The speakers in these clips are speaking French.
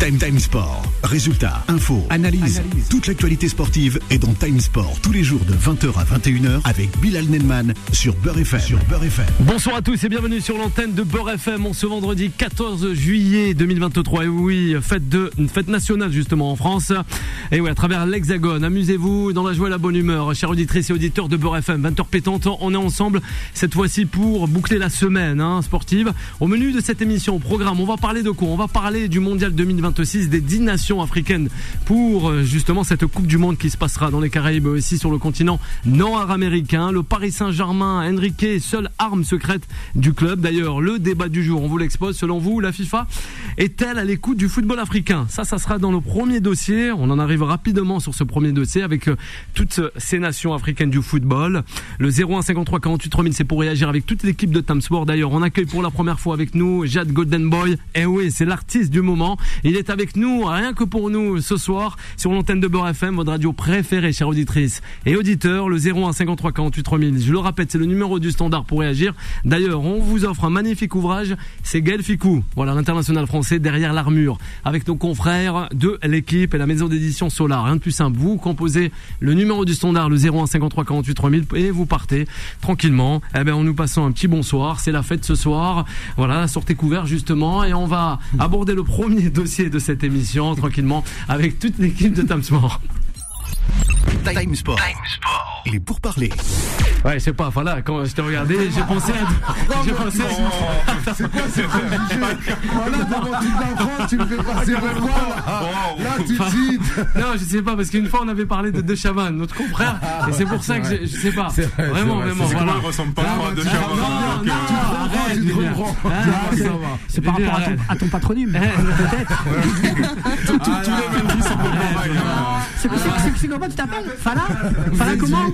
Time Time Sport. Résultats, infos, analyse. Toute l'actualité sportive est dans Time Sport tous les jours de 20h à 21h avec Bilal Nenman sur Beurre FM. Sur Beurre FM. Bonsoir à tous et bienvenue sur l'antenne de Beurre FM en ce vendredi 14 juillet 2023. Et oui, fête de une fête nationale justement en France. Et oui, à travers l'Hexagone, amusez-vous dans la joie et la bonne humeur, chers auditrices et auditeurs de Beurre FM. 20h pétante, on est ensemble cette fois-ci pour boucler la semaine hein, sportive. Au menu de cette émission, au programme, on va parler de quoi? On va parler du mondial 2023 des 10 nations africaines pour euh, justement cette Coupe du Monde qui se passera dans les Caraïbes aussi sur le continent nord-américain. Le Paris Saint-Germain, Enrique, seule arme secrète du club. D'ailleurs, le débat du jour, on vous l'expose. Selon vous, la FIFA est-elle à l'écoute du football africain? Ça, ça sera dans le premier dossier. On en arrive rapidement sur ce premier dossier avec euh, toutes ces nations africaines du football. Le 01 53 48 3000, c'est pour réagir avec toute l'équipe de Sport. D'ailleurs, on accueille pour la première fois avec nous Jade Golden Boy. Eh oui, c'est l'artiste du moment. Il est avec nous, rien que pour nous, ce soir, sur l'antenne de Beurre FM, votre radio préférée, chère auditrice et auditeurs, le 01 53 48 3000. Je le répète, c'est le numéro du standard pour réagir. D'ailleurs, on vous offre un magnifique ouvrage, c'est Gaël Ficou, voilà l'international français derrière l'armure, avec nos confrères de l'équipe et la maison d'édition Solar. Rien de plus simple, vous composez le numéro du standard, le 01 53 48 3000, et vous partez tranquillement. Eh ben, en nous passant un petit bonsoir, c'est la fête ce soir. Voilà, sortez couvert justement, et on va aborder le premier dossier de cette émission tranquillement avec toute l'équipe de Time Sport. Time Sport. Il est pour parler. Ouais, je sais pas, voilà, quand je t'ai regardé, j'ai pensé à. J'ai pensé à. C'est quoi ce Voilà, devant toute la tu me fais passer pour Là, tu dis. Non, je sais pas, parce qu'une fois, on avait parlé de De Chavannes, notre confrère, et c'est pour ça que je, sais pas. Vraiment, vraiment, voilà. Il ressemble pas à De Chavannes. Non, non, arrête, tu te comprends. C'est par rapport à ton patronyme, peut-être. Tous les mêmes sont pour C'est comment tu t'appelles Fala Fala comment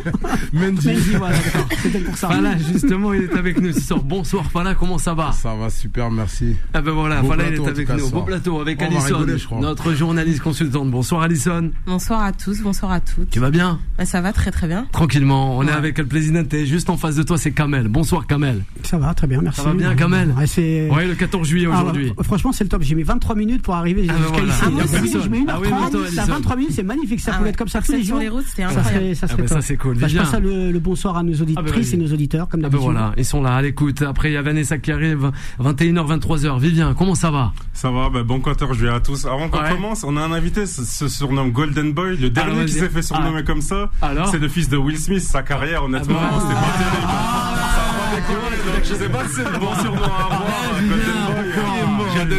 Mendy. voilà, C'était pour ça. Fala, justement, il est avec nous ce soir. Bonsoir Fala, comment ça va Ça va super, merci. Ah ben voilà, Fala, il est avec nous. Beau plateau avec Alison, notre journaliste consultante. Bonsoir Alison. Bonsoir à tous, bonsoir à toutes. Tu vas bien bah, Ça va très très bien. Tranquillement, on est avec le président et juste en face de toi c'est Kamel. Bonsoir Kamel. Ça va, très bien, merci. Ça va bien Kamel ouais, ouais, le 14 juillet ah, aujourd'hui. franchement, c'est le top. J'ai mis 23 minutes pour arriver ah, jusqu'à voilà. ici. je mets 1h30, 23 minutes, c'est magnifique. Ça pouvait être comme ça tous les jours. Sur les routes, c'était incroyable. Ça serait, ça c'est cool. Bah, je passe le, bonsoir à nos auditrices et nos auditeurs, comme d'habitude. voilà, ils sont là à l'écoute. Après, il y a Vanessa qui arrive, 21h, 23h. Vivien, comment ça va? Ça va, bah, bon 14 juillet à tous. Avant qu'on commence, on a un invité, se surnomme Golden Boy, le dernier qui s'est fait surnommer comme ça. C'est le fils de Will Smith. Sa carrière, honnêtement, c'était pas terrible. Je sais pas si c'est le bon surnom à avoir. Golden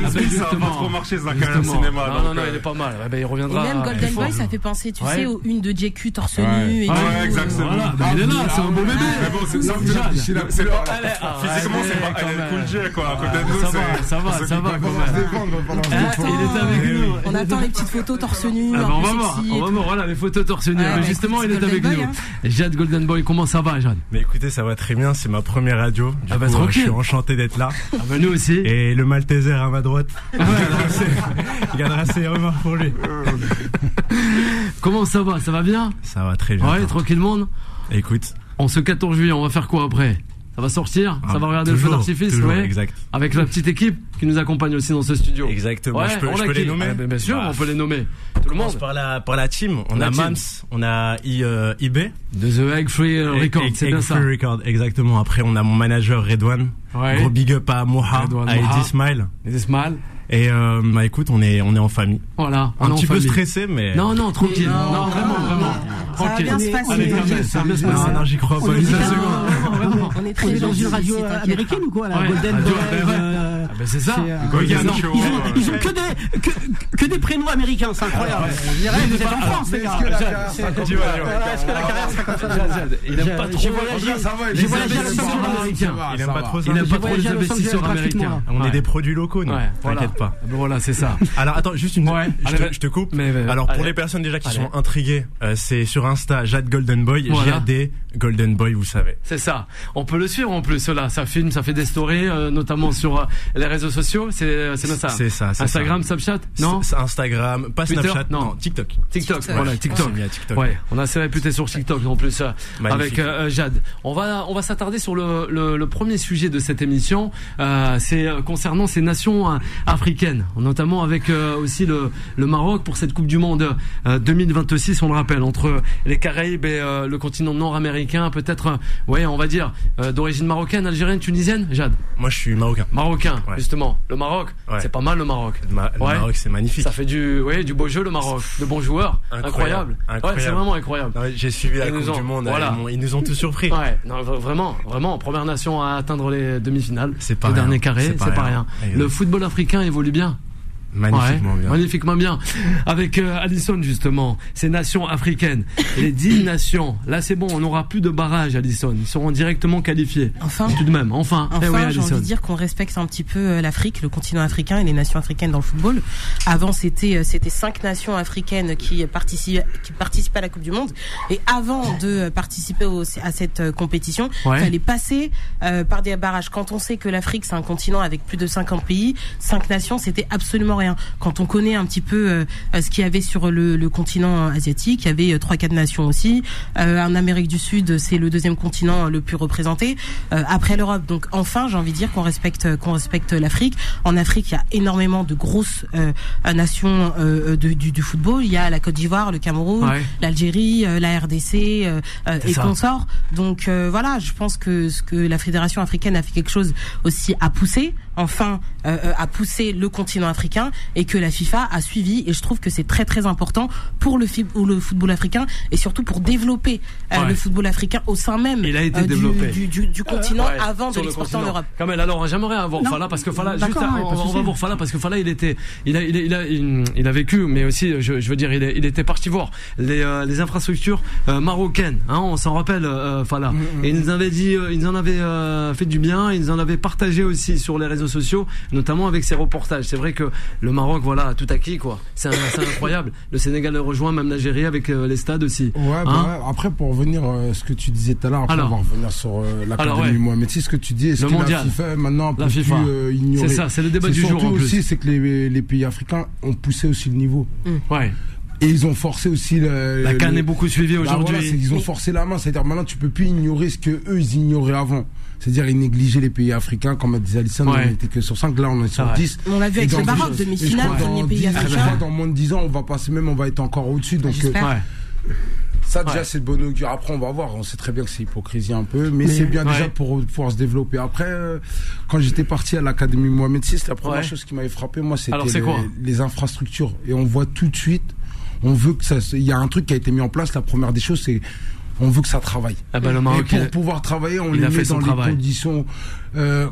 Smith, ça va pas trop marcher sa carrière cinéma. Non, non, non, il est pas mal. Il reviendra. Et même Golden Boy, ça fait penser, tu sais, aux une de JQ torse nu. Ouais, exactement. Il est là, c'est un beau bébé. Mais bon, c'est pas. Physiquement, c'est pas. Elle est cool J, quoi. À côté de nous, c'est. Ça va, ça va, quand même. Il est avec nous. On attend les petites photos torse nu. On va voir. On va voir. Voilà, les photos torse nu. Justement, il est avec nous. Jade Golden Boy, comment ça va, Jade? Mais écoutez, ça va très bien. C'est ma première radio. Du ah bah, coup, je suis enchanté d'être là. Ah bah, nous aussi. Et le Malteser à ma droite. Il gagnera ses remarques pour lui. Comment ça va? Ça va bien? Ça va très bien. Ouais, tranquillement. Écoute. En ce 14 juillet, on va faire quoi après? Ça va sortir, ça va regarder le feu d'artifice, ouais. Exact. Avec la petite équipe qui nous accompagne aussi dans ce studio. Exactement. je peux, je peux les nommer. Ah, bien sûr, bah, on peut les nommer. Tout le monde. Par la par la team, on, a Mams, on a I, euh, IB de The Egg Free Record, c'est bien ça. Free Record, exactement. Après, on a mon manager Redwan. Ouais. Gros big up à Moha, à Eddie Smile. Eddie Smile. Et euh, bah écoute, on est on est en famille. Voilà. Un petit peu stressé, mais. Non non tranquille. Non, non vraiment vraiment. Ça va bien se passer. Ça va bien se passer. Non j'y crois pas une seconde. On est très dans une radio américaine ou quoi la Golden Ah ben c'est ça. Ils ont que des que des prénoms américains, c'est incroyable. Vous êtes en France les gars. Est-ce que la carrière sera comme ça Il aime pas trop. J'ai voyagé à Los Angeles. Il aime pas trop ça. Il aime pas trop les investisseurs américains. On est des produits locaux, nous. T'inquiète pas. Voilà, c'est ça. Alors attends, juste une. Je te coupe. Alors pour les personnes déjà qui sont intriguées, c'est sur Insta Jade Golden Boy, J A D Golden Boy, vous savez. C'est ça. On peut le suivre en plus. Là, ça filme, ça fait des stories, euh, notamment sur euh, les réseaux sociaux. C'est euh, c'est ça. C'est ça. Instagram, Snapchat, non Instagram, pas Snapchat, non. TikTok. TikTok. Voilà, TikTok. Ouais, on a assez réputé sur TikTok en plus avec Jade. On va on va s'attarder sur le, le, le, premier sujet de cette émission. c'est concernant ces nations africaines, notamment avec aussi le le Maroc pour cette Coupe du Monde 2026. On le rappelle entre les Caraïbes et le continent nord-américain, peut-être, ouais, on va dire, euh, d'origine marocaine, algérienne, tunisienne, Jade Moi, je suis marocain. Marocain, justement. Le Maroc, c'est pas mal le Maroc. le Maroc, c'est magnifique. Ça fait du, ouais, du beau jeu le Maroc, de bons joueurs, incroyable. incroyable. c'est vraiment incroyable. J'ai suivi la Coupe du Monde, voilà. ils, nous ont tous surpris. Ouais, non, vraiment, vraiment, première nation à atteindre les demi-finales. C'est pas le dernier carré, c'est pas, rien. Le football africain évolue bien. Magnifiquement bien. Magnifiquement bien. Avec euh, Alison justement, ces nations africaines, les dix nations. Là c'est bon, on n'aura plus de barrage, Alison. Ils seront directement qualifiés. Enfin. Tout de même, enfin. Enfin, eh j'ai envie de dire qu'on respecte un petit peu euh, l'Afrique, le continent africain et les nations africaines dans le football. Avant c'était euh, c'était cinq nations africaines qui participent qui participaient à la Coupe du Monde. Et avant de participer au, à cette compétition, il fallait passer par des barrages. Quand on sait que l'Afrique c'est un continent avec plus de 50 pays, cinq nations, c'était absolument rien quand on connaît un petit peu euh, ce qu'il y avait sur le, le, continent asiatique, il y avait euh, trois quatre nations aussi. Euh, en Amérique du Sud, c'est le deuxième continent le plus représenté après l'Europe. Donc enfin, j'ai envie de dire qu'on respecte qu'on respecte l'Afrique. En Afrique, il y a énormément de grosses nations du, du, football. Il y a la Côte d'Ivoire, le Cameroun, l'Algérie, la RDC et consorts. Donc voilà, je pense que ce que la fédération africaine a fait quelque chose aussi à pousser, enfin à pousser le continent africain et que la FIFA a suivi. Et je trouve que c'est très très important pour le, le football africain et surtout pour développer euh, le football africain au sein même Il a été euh, développé. Du, du, du, continent avant de l'exporter en Europe. Kamel, alors j'aimerais avoir Fala parce que Fala juste on, va voir Fala parce que Fala il était il a il a, il a, vécu mais aussi je, je veux dire il, il était parti voir les, euh, les infrastructures marocaines hein, on s'en rappelle Fala. Mm, mm, et ils nous avaient dit ils en avaient fait du bien ils en avaient partagé aussi sur les réseaux sociaux notamment avec ses reportages c'est vrai que le Maroc, voilà, tout acquis, quoi. C'est incroyable. Le Sénégal rejoint même l'Algérie avec euh, les stades aussi. Ouais, bah hein Après, pour revenir à euh, ce que tu disais tout à l'heure, après, on va revenir sur euh, l'académie Mohamed. Si ce que tu dis, est-ce que mondial. la FIFA maintenant peut plus ignorer C'est ça, c'est le débat du jour. En plus. aussi, c'est que les, les, pays africains ont poussé aussi le niveau. Ouais. Et ils ont forcé aussi le, la canne est beaucoup suivie bah, aujourd'hui. ils ont forcé la main, c'est-à-dire maintenant tu peux plus ignorer ce que eux ils ignoraient avant. C'est-à-dire, ils négligeaient les pays africains, comme disait Alison, on n'était que sur 5, là on est sur 10. On l'a vu avec le Maroc, demi-finale, dans les pays africains. Dans moins de 10 ans, on va passer même, on va être encore au-dessus. Donc, euh, ça déjà c'est le bon augure. Après on va voir, on sait très bien que c'est hypocrisie un peu, mais, c'est bien déjà pour pouvoir se développer. Après, euh, quand j'étais parti à l'académie Mohamed VI, la première chose qui m'avait frappé moi c'était les, les, infrastructures. Et on voit tout de suite, on veut que ça, il y a un truc qui a été mis en place. La première des choses c'est on veut que ça travaille. Ah bah, et pour pouvoir travailler, on les met dans les conditions euh,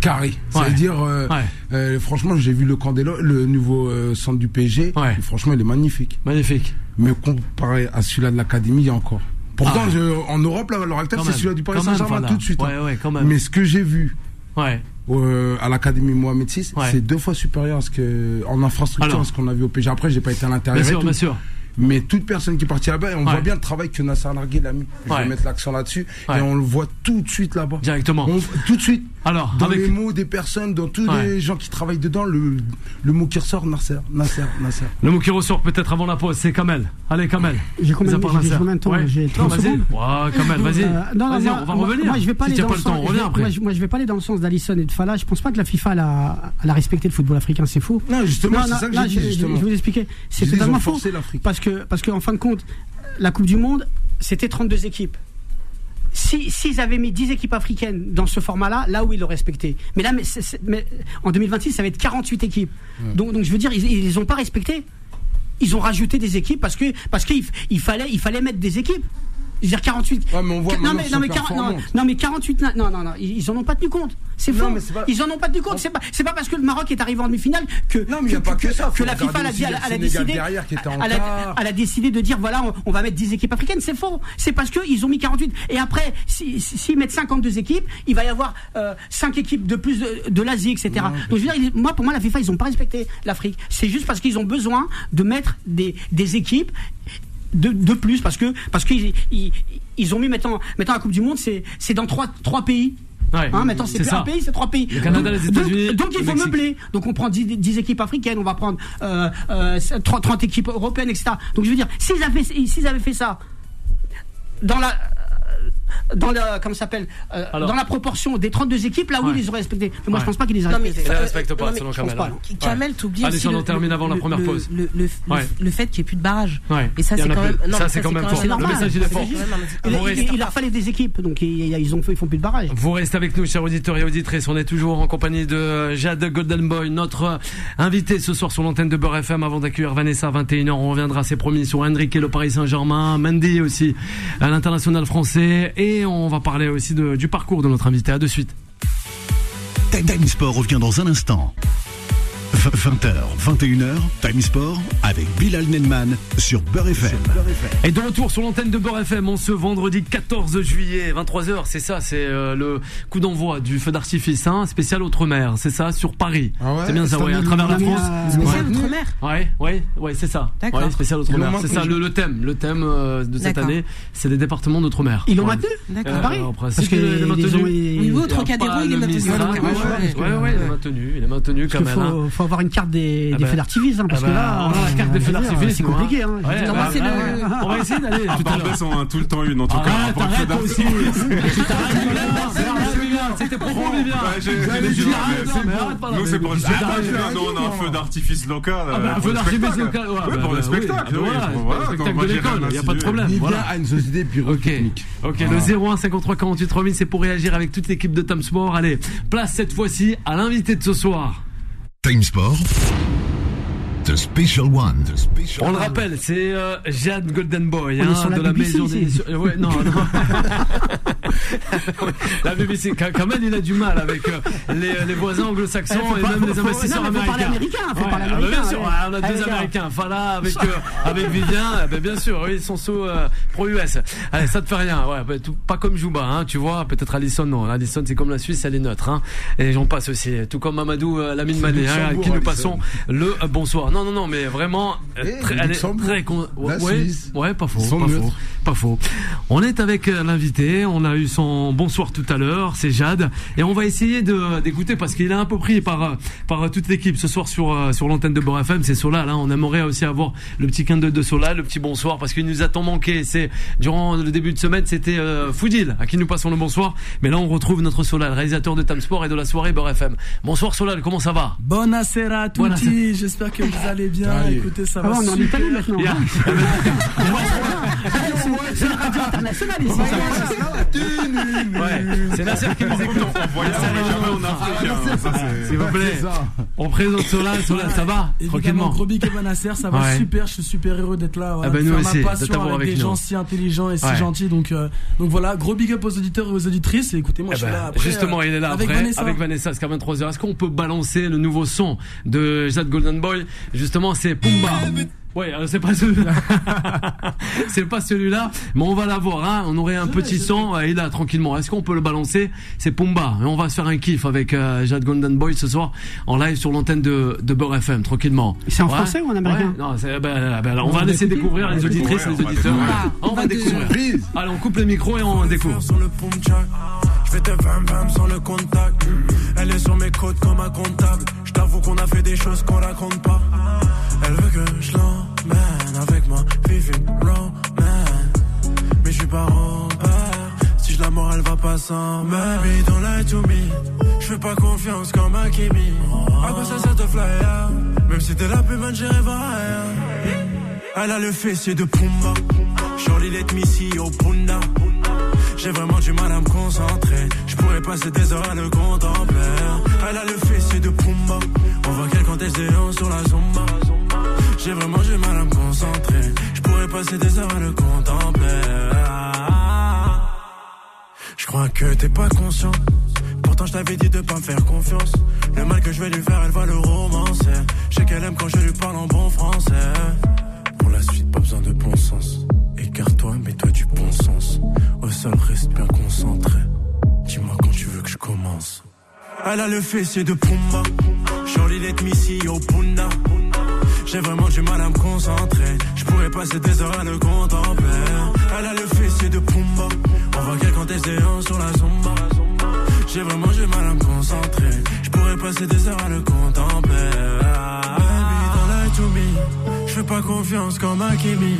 carrées. C'est-à-dire, euh, euh, franchement, j'ai vu le Candelo, le nouveau euh, centre du PSG. franchement, il est magnifique. Magnifique. Mais comparé à celui-là de l'académie, il y a encore. Pourtant, ah. en Europe, là, à l'heure actuelle, c'est celui-là du Paris Saint-Germain tout de suite. Hein. quand même. Mais ce que j'ai vu. À l'académie Mohamed VI, c'est deux fois supérieur à ce que en infrastructure à ce qu'on a vu au PSG. Après, j'ai pas été à l'intérieur. Bien sûr, bien sûr. Mais toute personne qui est partie là-bas, on voit bien le travail que Nasser Largué a mis. Je vais mettre l'accent là-dessus. Et on le voit tout de suite là-bas. Directement. tout de suite. Alors, dans les mots des personnes, dans tous les gens qui travaillent dedans, le, le mot qui ressort, Nasser, Nasser, Nasser. Le mot qui ressort peut-être avant la pause, c'est Kamel. Allez, Kamel. J'ai combien, de temps J'ai Non, vas-y. Ouais, Kamel, vas-y. Euh, non, non, vas on va revenir. Moi, je vais pas aller dans le sens. Moi, je vais pas aller dans le sens d'Alisson et de Fala. Je pense pas que la FIFA a respecté le football africain. C'est faux. Non, justement, c'est ça que j'ai dit. Je vais vous expliquer. C'est totalement faux. Parce que, parce qu'en fin de compte, la Coupe du Monde, c'était 32 équipes. S'ils si, avaient mis 10 équipes africaines dans ce format-là, là où ils le respectaient. Mais là, mais, en 2026, ça va être 48 équipes. Donc, donc, je veux dire, ils ne les ont pas respectés. Ils ont rajouté des équipes parce que parce qu'il il fallait, il fallait mettre des équipes. Je veux dire 48. Ouais, mais on voit non, mais, non, mais non, mais 48. Non, non, non, ils en ont pas tenu compte. C'est faux. Ils en ont pas tenu compte. C'est pas, pas parce que le Maroc est arrivé en demi-finale que. Non, mais n'y a pas que, ça. Que la FIFA a, a, a décidé. Elle a décidé de dire voilà, on, va mettre 10 équipes africaines. C'est faux. C'est parce qu'ils ont mis 48. Et après, s'ils si, mettent 52 équipes, il va y avoir euh, 5 équipes de plus de, de l'Asie, etc. Donc je veux dire, moi, pour moi, la FIFA, ils n'ont pas respecté l'Afrique. C'est juste parce qu'ils ont besoin de mettre des, des équipes de, plus parce que parce qu'ils ils, ont mis maintenant maintenant la Coupe du Monde c'est c'est dans trois trois pays. Hein, maintenant, c'est un pays, c'est trois pays. Le Canada, donc, les États-Unis. Donc, il faut meubler. Donc, on prend 10, équipes africaines, on va prendre euh, 30, euh, équipes européennes, etc. Donc, je veux dire, s'ils avaient, s'ils avaient fait ça dans la dans la, comment s'appelle, euh, dans la proportion des 32 équipes, là où ils les auraient respectés. Mais moi, je pense pas qu'ils les aient respectés. Ils les respectent pas, selon Kamel. Kamel, t'oublies. Allez, on termine avant la première pause. Le fait qu'il n'y ait plus de barrage. Et ça, c'est quand même. Ça, c'est quand même fort. Le message, il est fort. Il leur fallait des équipes, donc ils ont ils font plus de barrage. Vous restez avec nous, chers auditeurs et auditrices. On est toujours en compagnie de Jade Golden Boy, notre invité ce soir sur l'antenne de Beurre FM avant d'accueillir Vanessa à 21h. On reviendra, c'est promis, sur Henrik et le Paris Saint-Germain, Mendy aussi à l'international français et on va parler aussi du parcours de notre invité. À de suite. Time Sport revient dans un instant. 20h, 21h, Time Sport avec Bilal Nenman sur Beurre FM. Et de retour sur l'antenne de Beurre FM en ce vendredi 14 juillet, 23h, c'est ça, c'est euh, le coup d'envoi du feu d'artifice, hein, spécial Outre-mer, c'est ça, sur Paris. Ah c'est bien ça, ouais, à travers la France. Spécial Outre-mer Ouais, ouais, ouais, c'est ça. Ouais, spécial Outre-mer. C'est ça le, thème, le thème euh, de cette année, c'est les départements d'Outre-mer. Ils l'ont maintenu D'accord. Euh, Paris Parce que il est maintenu. Au niveau Trocadéro, il est maintenu. Ouais, ouais, il est maintenu, il est maintenu quand même. Hein. Faut avoir une carte des, ah des bah, feux d'artifice, hein, parce ah que là, on a la carte des feux d'artifice, c'est compliqué. Hein. Ouais, bah, le... On va essayer d'aller. Tout à l'heure, on a tout le temps une, en tout cas. Arrête aussi. C'était pour vous, bien. Nous, c'est pour le spectacle. Nous, on a un feu d'artifice local. Un feu d'artifice local. pour le spectacle. Voilà, spectacle de l'école. Il n'y a pas de problème. Voilà. à une société pyrotechnique. Ok, le 01 53 48 3000, c'est pour réagir avec toute l'équipe de Tom Sport. Allez, place cette fois-ci à l'invité de ce soir. Time Sport. The Special One. On le rappelle, c'est euh, Jade Golden Boy hein, de la maison des. Ouais, non, non. la BBC, quand même, il a du mal avec euh, les, les, voisins anglo-saxons et même les investisseurs non, américains. américain, faut ouais, parler américain. bien sûr, ouais, on a deux américains. Fala avec, euh, avec Vivien, eh ben, bien sûr, ils sont sous euh, pro-US. Allez, ça te fait rien, ouais, bah, tout, pas comme Jouba, hein, tu vois, peut-être Allison, non. Allison, c'est comme la Suisse, elle est neutre. Hein, et j'en passe aussi, tout comme Mamadou euh, Lamine Mané, hein, qui nous passons le bonsoir. Non, non, non, mais vraiment, eh, très, elle est très, ouais, ouais, pas faux, pas faux, pas faux. On est avec l'invité, on a eu son bonsoir tout à l'heure, c'est Jade, et on va essayer de d'écouter parce qu'il est un peu pris par par toute l'équipe ce soir sur sur l'antenne de Beurre FM, c'est Solal, hein, on aimerait aussi avoir le petit quin de, de Solal, le petit bonsoir parce qu'il nous a tant manqué. C'est durant le début de semaine, c'était euh, Foudil à qui nous passons le bonsoir, mais là on retrouve notre Solal, réalisateur de Time Sport et de la soirée Beurre FM. Bonsoir Solal, comment ça va? Buonasera a tutti, j'espère que vous allez bien. Écoutez, ça va. Ah, on est en Italie maintenant. C'est la radio internationale ici. C'est Nasser qui nous écoute. S'il vous plaît. On présente Solal, Solal, ça va Tranquillement. Gros big Nasser, ça va super. Je suis super heureux d'être là. Ah ben nous aussi, de t'avoir avec des gens si intelligents et si gentils. Donc euh, donc voilà, gros big up aux auditeurs et aux auditrices. Et écoutez, moi je suis là après. Justement, il est là après avec Vanessa jusqu'à 23h. Est-ce qu'on peut balancer le nouveau son de Jade Golden Boy? Justement, c'est Pumba. Ouais, euh, c'est pas celui-là. c'est pas celui-là, mais on va l'avoir. Hein. On aurait un petit son, et là tranquillement. Est-ce qu'on peut le balancer? C'est Pumba. Et on va se faire un kiff avec euh, Jade Golden Boy ce soir en live sur l'antenne de, de Beurre FM, tranquillement. C'est en français ou en américain? Non, ben, ben, on, va laisser découvrir les auditrices, les auditeurs. on, va découvrir. Allez, on coupe le micro et on découvre. Fais tes sans le contact. Elle est sur mes côtes comme un comptable. Je t'avoue qu'on a fait des choses qu'on raconte pas. Elle veut que je l'emmène avec moi, vive une romance. Mais je suis pas Robert, si je la mort elle va pas sans Baby, don't lie to me, je fais pas confiance comme un Kimi. À quoi ça sert de flyer, même si t'es la plus bonne, j'irai voir Elle a le fessier de Pumba, Shorty let me see au Punda. J'ai vraiment du mal à me concentrer. Je pourrais passer des heures à le contempler. Elle a le fessier de Pumba. On voit qu'elle compte sur la Zumba. J'ai vraiment du mal à me concentrer. Je pourrais passer des heures à le contempler. Je crois que t'es pas conscient. Pourtant, je t'avais dit de pas me faire confiance. Le mal que je vais lui faire, elle va le romancer. Je sais qu'elle aime quand je lui parle en bon français. Pour la suite, pas besoin de bon sens. Écarte-toi, mets-toi du bon sens. Sol, reste bien concentré. Dis-moi quand tu veux que je commence. Elle a le fessier de Pumba. Let me see au Punda. J'ai vraiment du mal à me concentrer. Je pourrais pas passer des heures à le contempler. Elle a le fessier de Pumba. On voit qu'elle compte séances sur la zumba. J'ai vraiment du mal à me concentrer. Je pourrais passer des heures à le contempler. Baby, don't lie to me. Je fais pas confiance comme Akimi.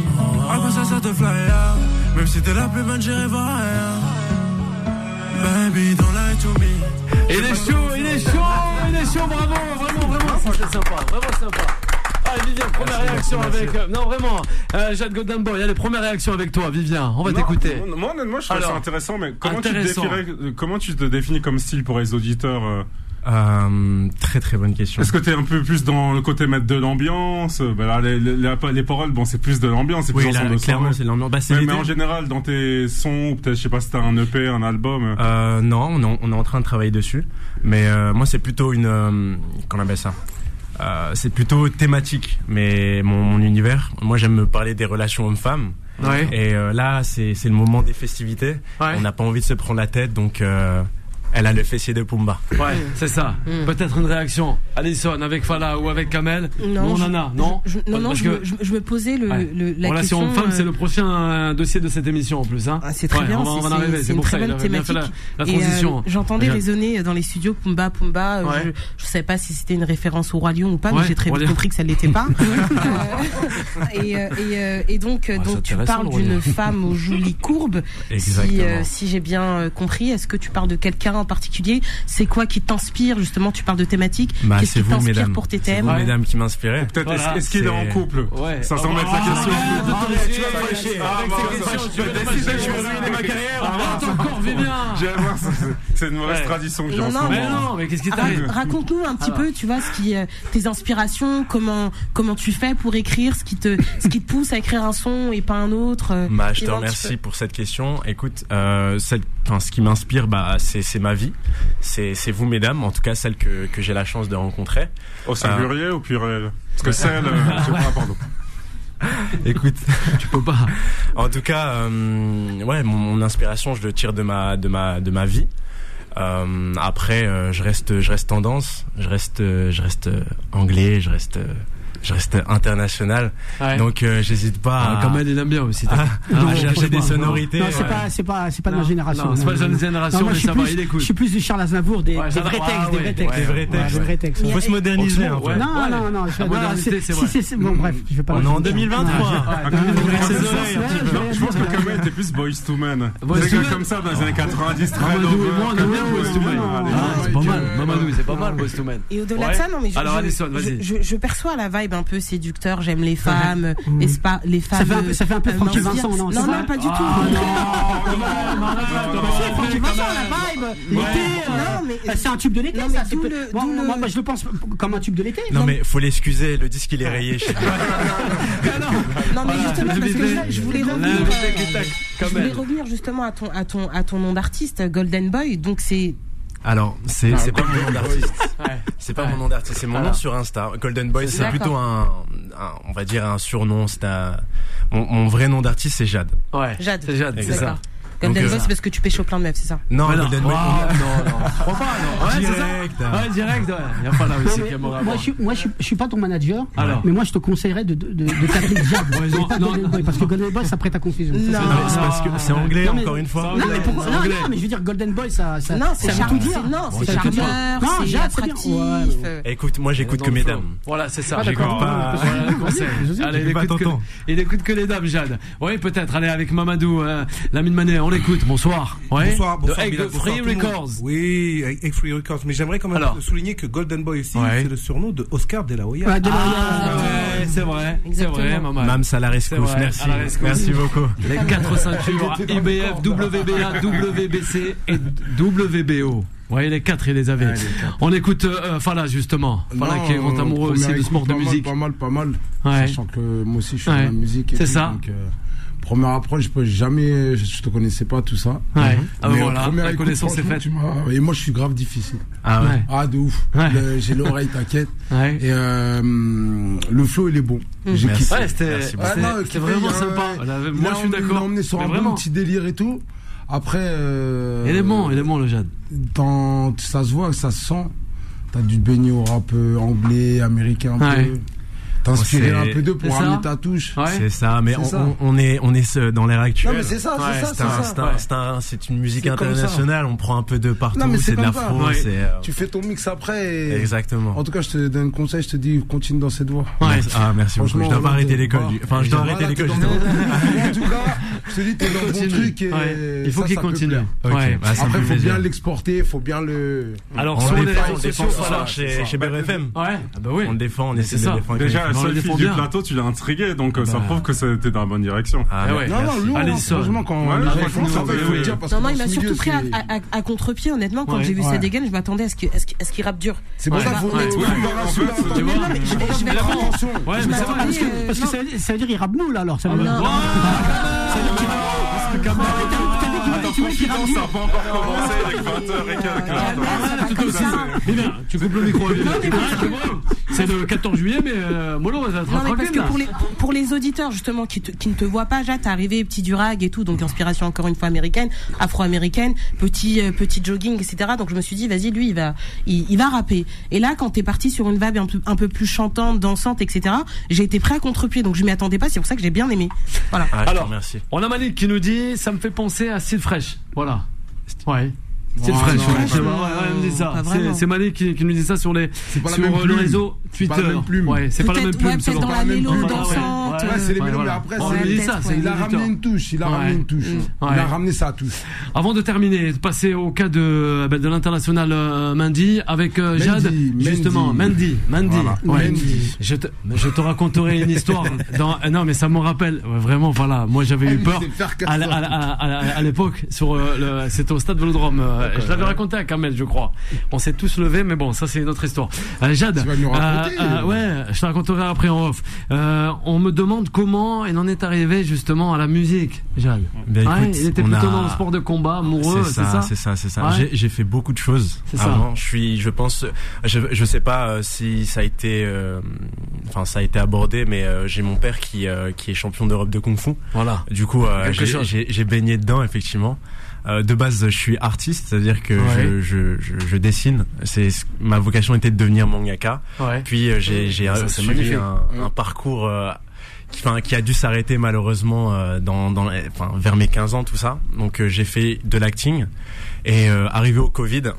À quoi ça, ça te fly out? Même si t'es la plus bonne, j'irai voir. Baby, don't lie to me. Il est chaud, il est chaud, il est chaud, bravo, vraiment, vraiment, c'était sympa, vraiment sympa. Allez Vivien, première réaction avec. Euh, non, vraiment, euh, Jade Golden Boy, allez, première réaction avec toi, Vivien, on va t'écouter. Moi, honnêtement, je trouve ça intéressant, mais comment, Tu te comment tu te définis comme style pour les auditeurs euh euh, très très bonne question. Est-ce que tu es un peu plus dans le côté mettre de l'ambiance bah les, les, les, paroles, bon, c'est plus de l'ambiance, c'est plus oui, là, clairement, c'est de l'ambiance. Bah, mais, mais, en général, dans tes sons, peut-être, je sais pas si t'as un EP, un album. Euh, non, on est, on est en train de travailler dessus. Mais euh, moi, c'est plutôt une, euh, qu'on appelle ça? Euh, c'est plutôt thématique, mais mon, mon univers. Moi, j'aime me parler des relations hommes-femmes. Ouais. Et euh, là, c'est le moment des festivités. Ouais. On n'a pas envie de se prendre la tête, donc euh, elle a le fessier de Pumba. Ouais, c'est ça. Mm. Peut-être une réaction. Alison, avec Fala ou avec Kamel Non, Nana, non Non, non, je, je, me posais le, le, la Relation question. femme, c'est le prochain euh, dossier de cette émission en plus. Hein. Ah, c'est très bien. On va, en arriver. C'est pour ça qu'il a bien fait la, la transition. Euh, J'entendais résonner dans les studios Pumba, Pumba. Ouais. Je, je savais pas si c'était une référence au Roi Lion ou pas, mais j'ai très vite compris que ça ne l'était pas. et, euh, et, et, donc, donc tu parles d'une femme aux jolies courbes. Si, si j'ai bien compris, est-ce que tu parles de quelqu'un en particulier c'est quoi qui t'inspire justement Tu parles de thématiques. Bah, Qu'est-ce qui t'inspire pour tes thèmes C'est vous, mesdames, qui m'inspirez. Peut-être est-ce qu'il est en couple ouais. Ça semble être la question. Tu vas me fâcher. Avec ces questions, tu vas décider de ruiner ma carrière. Vivien. C'est une mauvaise tradition que j'ai en ce moment. Mais non, mais qu'est-ce qui t'arrive? Raconte-nous un petit peu, tu vois, ce qui, tes inspirations, comment comment tu fais pour écrire, ce qui te ce qui te pousse à écrire un son et pas un autre. Bah, je te remercie pour cette question. Écoute, ce qui m'inspire, bah, c'est ma vie c'est vous, mesdames, en tout cas celles que, que j'ai la chance de rencontrer. Au singulier euh, ou pluriel? Parce que celle, euh, je pas, pardon. Écoute, tu peux pas. En tout cas, euh, ouais, mon, mon, inspiration, je le tire de ma de ma de ma vie. Euh, après, euh, je reste je reste tendance, je reste je reste anglais, je reste je reste international. Ouais. Donc euh, j'hésite pas. Ah, à... Quand même, il aime bien aussi. À, à chercher des sonorités. Non, c'est ouais. pas, c'est pas, c'est pas de ma génération. Non, c'est pas de ma génération, mais ça va, il écoute. Je suis plus du Charles Aznavour, des, ouais, des vrais textes, des vrais textes. Des vrais textes. Des vrais textes. Il faut se moderniser un peu. Non, non, non. c'est Bon, bref, je vais pas. On est en 2023. Je pense que Kamel était plus Boys to Men. Des gars comme ça dans les années 90, très Mamadou et moi, on aime bien Boys to Men. C'est pas mal. Mamadou, c'est pas mal Boys to Men. Et au-delà de ça, non, mais je perçois la vibe un peu séducteur j'aime les femmes, mmh. les, spa, les femmes. Ça fait un peu, ça fait un peu Francky Vincent, non Non, non, pas du tout. Francky Vincent, la vibe, l'été. C'est un tube de l'été, ça. Moi, je le pense comme un tube de l'été. Non, mais faut l'excuser, le disque il est rayé chez Non, mais justement, parce que je voulais revenir. Je voulais revenir justement à ton, à ton, à ton nom d'artiste, Golden Boy. Donc c'est alors, c'est ah, pas mon nom d'artiste. C'est pas mon nom d'artiste, c'est mon nom sur Insta. Golden Boy, c'est plutôt un, on va dire un surnom. C'est un, mon, mon, vrai nom d'artiste, c'est Jade. Ouais. Jade. C'est Jade, c'est ça. Golden Boy, c'est parce que tu pêches au plein de meufs, c'est ça Non, Golden Boy. non, non. Je crois pas, non. Ouais, direct. Ouais, direct, ouais. Il n'y a pas là aussi qui Moi, je, moi je, je suis pas ton manager, Alors. mais moi, je te conseillerais de, de, de, t'appeler pas Golden Boy, parce que Golden Boy, ça prête à confusion. Non, c'est parce que c'est anglais, encore une fois. Non, mais pourquoi Non, mais je veux dire, Golden Boy, ça. Non, c'est tout dire. Non, c'est charmeur, c'est attractif. Écoute, moi, j'écoute que mes dames. Voilà, c'est ça. J'écoute pas. Allez, il écoute que les dames, Jade. Oui, peut-être. Allez, avec Mamadou, Lamine Manet, on l'écoute. Bonsoir. Bonsoir. Bonsoir, Egg Free Records. Oui, Egg Free Records. Mais j'aimerais quand même souligner que Golden Boy aussi, c'est le surnom de Oscar De La Hoya. Ah, de la Hoya. Ah, c'est vrai. C'est vrai, maman. Mam merci. Merci beaucoup. Les quatre ceintures IBF, WBA, WBC et WBO. Oui, les quatre, il les avait. On écoute euh, Fala, justement. Fala qui est grand amoureux aussi du sport de musique. Pas mal, pas mal. Sachant que moi aussi, je suis dans la musique. C'est ça. Euh, première approche, je jamais, je te connaissais pas tout ça. Ouais. Ah mais voilà, la connaissance est faite. Et moi, je suis grave difficile. Ah ouais. Ah de ouf. J'ai l'oreille, t'inquiète. Ouais. Et euh, le flow, il est bon. Mmh. J'ai kiffé. Ouais, c'était ah, vraiment sympa. Moi, je suis d'accord. On emmené sur un bon petit délire et tout. Après. Euh, il est bon, il est bon le Jade. ça se voit, ça se sent. T'as du baigner au rap euh, anglais, américain un peu. T'inspirer un peu d'eux pour amener ta touche. C'est ça, mais on, est, on est dans l'ère actuelle. Non, mais c'est ça, c'est ça. C'est une musique internationale, on prend un peu de partout, c'est de la France. Euh, tu fais ton mix après. Exactement. En tout cas, je te donne un conseil, je te dis, continue dans cette voie. Ah, merci beaucoup. Je dois pas arrêter l'école. Enfin, je dois arrêter l'école. En tout cas, je te dis, t'es dans le bon truc. Il faut qu'il continue. Après, il faut bien l'exporter, il faut bien le. Alors, sur les réseaux sociaux, chez BRFM. Ouais. Ah bah oui. On le défend, on essaie de le défendre. Déjà, la seule fille du plateau, tu l'as intrigué, donc ça bah. prouve que c'était dans la bonne direction. Ah ouais. Non, non, lourd. Hein, franchement, quand on Non, non, il m'a surtout pris à contre-pied, honnêtement, quand j'ai vu sa dégaine, je m'attendais à ce qu'il rappe dur. C'est pour ça qu'il faut mettre Je vais attention. Parce que ça veut dire qu'il rappe moule alors. Ça veut dire Come on. Qu'il rappe ça n'a pas encore commencé avec 20h et quelques. Eh bien, tu coupes le micro. C'est le 14 juillet, mais euh, Molo, ça va être parce que pour les, pour les auditeurs, justement, qui, qui ne te voient pas, Jade, t'es arrivé petit durag et tout, donc inspiration encore une fois américaine, afro-américaine, petit, euh, petit jogging, etc. Donc je me suis dit, vas-y, lui, il va, il, il va rapper. Et là, quand t'es parti sur une vague un peu, un peu plus chantante, dansante, etc., j'ai été prêt à contre-pied, donc je m'y attendais pas, c'est pour ça que j'ai bien aimé. Voilà. Ah, Alors, merci. on a Malik qui nous dit, ça me fait penser à Sid Fresh. Voilà. Ouais. C'est le fraîche, C'est Mané qui, qui nous dit ça sur les sur le réseau Twitter. Ouais, c'est pas la même plume. Ouais, dans la mélo dansante. Ouais, c'est les mélos, mais après, c'est ça. Il a ramené une touche. Il a ramené une touche. Il a ramené sa touche. Avant de terminer, passer au cas de de l'international Mandy avec Jade, justement, Mandy, Mandy. Je te je te raconterai une histoire. Non, mais ça me rappelle vraiment. Voilà, moi j'avais eu peur à l'époque sur c'était au stade Vélodrome je l'avais raconté à Kamel, je crois. On s'est tous levés, mais bon, ça c'est une autre histoire. Euh, Jade, euh, euh, ouais, je te raconterai après en off. on me demande comment il en est arrivé justement à la musique, Jade. Ben, il était plutôt dans le sport de combat, amoureux, c'est ça, c'est ça, c'est ça. J'ai fait beaucoup de choses avant. Je suis, je pense, je, je sais pas si ça a été, enfin ça a été abordé, mais j'ai mon père qui qui est champion d'Europe de kung-fu. Voilà. Du coup, j'ai baigné dedans effectivement. Euh, de base, je suis artiste, c'est-à-dire que je, je, je, je, dessine. C'est ma vocation était de devenir mangaka. Ouais. Puis euh, j'ai suivi un, un, parcours euh, qui, enfin, qui a dû s'arrêter malheureusement dans, dans, enfin, vers mes 15 ans, tout ça. Donc j'ai fait de l'acting. Et arrivé au Covid,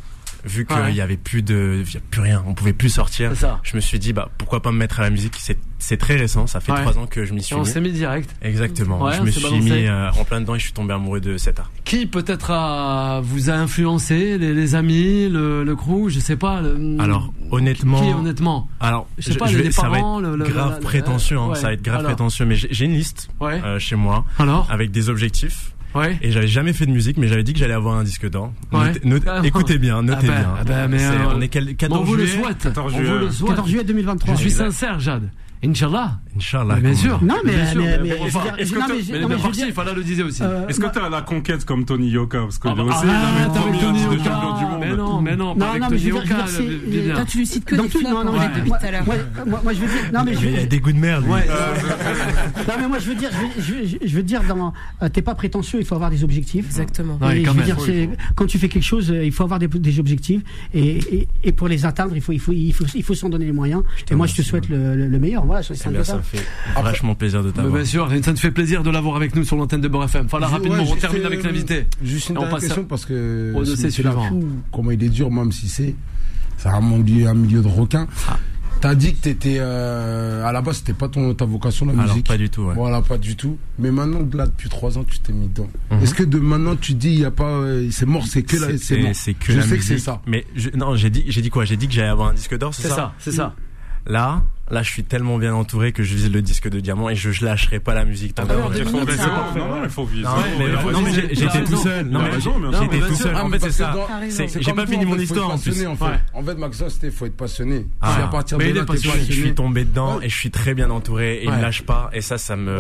vu qu'il y avait plus de, y a plus rien, on pouvait plus sortir. Je me suis dit bah pourquoi pas me mettre à la musique. C'est c'est très récent, ça fait trois ans que je m'y suis on mis. On s'est mis direct. Exactement. je me suis mis euh, en plein dedans et je suis tombé amoureux de cet art. Qui peut-être a, vous a influencé les, les amis, le, le crew, je sais pas. alors honnêtement. Qui honnêtement? Alors je sais pas, les, ça parents, va être grave prétentieux, hein, ça va être grave prétentieux, mais j'ai une liste euh, chez moi alors? avec des objectifs. Ouais. Et j'avais jamais fait de musique, mais j'avais dit que j'allais avoir un disque d'or. Ouais. Ah. écoutez bien, notez ah bah, bien. Ah bah, mais euh, on est quel, 14 on vous le souhaite. 14 juillet. On vous le souhaite. 14 juillet 2023. Je suis sincère, Jade. Inch'Allah. Inch'Allah. Bien sûr. Non, mais, mais, Fala le disait aussi. Euh, est-ce que tu as la conquête comme Tony Yoka Parce que ah, lui aussi, il a Tony champion du monde. Mais non, mais non, pas avec Tony Yoka. Toi, tu lui cites que des flops depuis tout à l'heure. Moi, je veux dire, non, mais je Il a des goûts de merde, lui. Non, mais moi, je veux dire, je veux dire, euh, t'es pas prétentieux, il faut avoir des objectifs. Exactement. Je veux dire, quand tu fais quelque chose, il faut avoir des objectifs. Et pour les atteindre, il faut s'en donner les moyens. Et moi, je te souhaite le meilleur. Voilà, c'est ça fait vachement plaisir de t'avoir. Bien sûr, ça te fait plaisir de l'avoir avec nous sur l'antenne de Beurre FM. Enfin là, rapidement, on termine avec l'invité. Juste une dernière question parce que c'est suivant. Comment il est dur, même si c'est ça a un milieu de requin. Ah. T'as dit que t'étais euh, à la base c'était pas ton ta vocation la Alors, musique. pas du tout. Ouais. Voilà, pas du tout. Mais maintenant là depuis trois ans tu t'es mis dedans. Mhm. Est-ce que de maintenant tu dis il y a pas euh, c'est mort c'est que là c'est mort? C'est que je sais que c'est ça. Mais je, non j'ai dit j'ai dit quoi? J'ai dit que j'allais avoir un disque d'or c'est ça? C'est ça c'est ça. Là Là, je suis tellement bien entouré que je vise le disque de diamant et je, je lâcherai pas la musique. Tant ah, non, non, il faut viser. Non, mais j'étais tout seul. Non, mais j'étais tout seul. En fait, c'est ça. J'ai pas fini mon histoire en plus. En fait, Maxence, c'était faut être passionné. Ah. à partir de là, je suis tombé dedans et je suis très bien entouré et il me lâche pas. Et ça, ça me.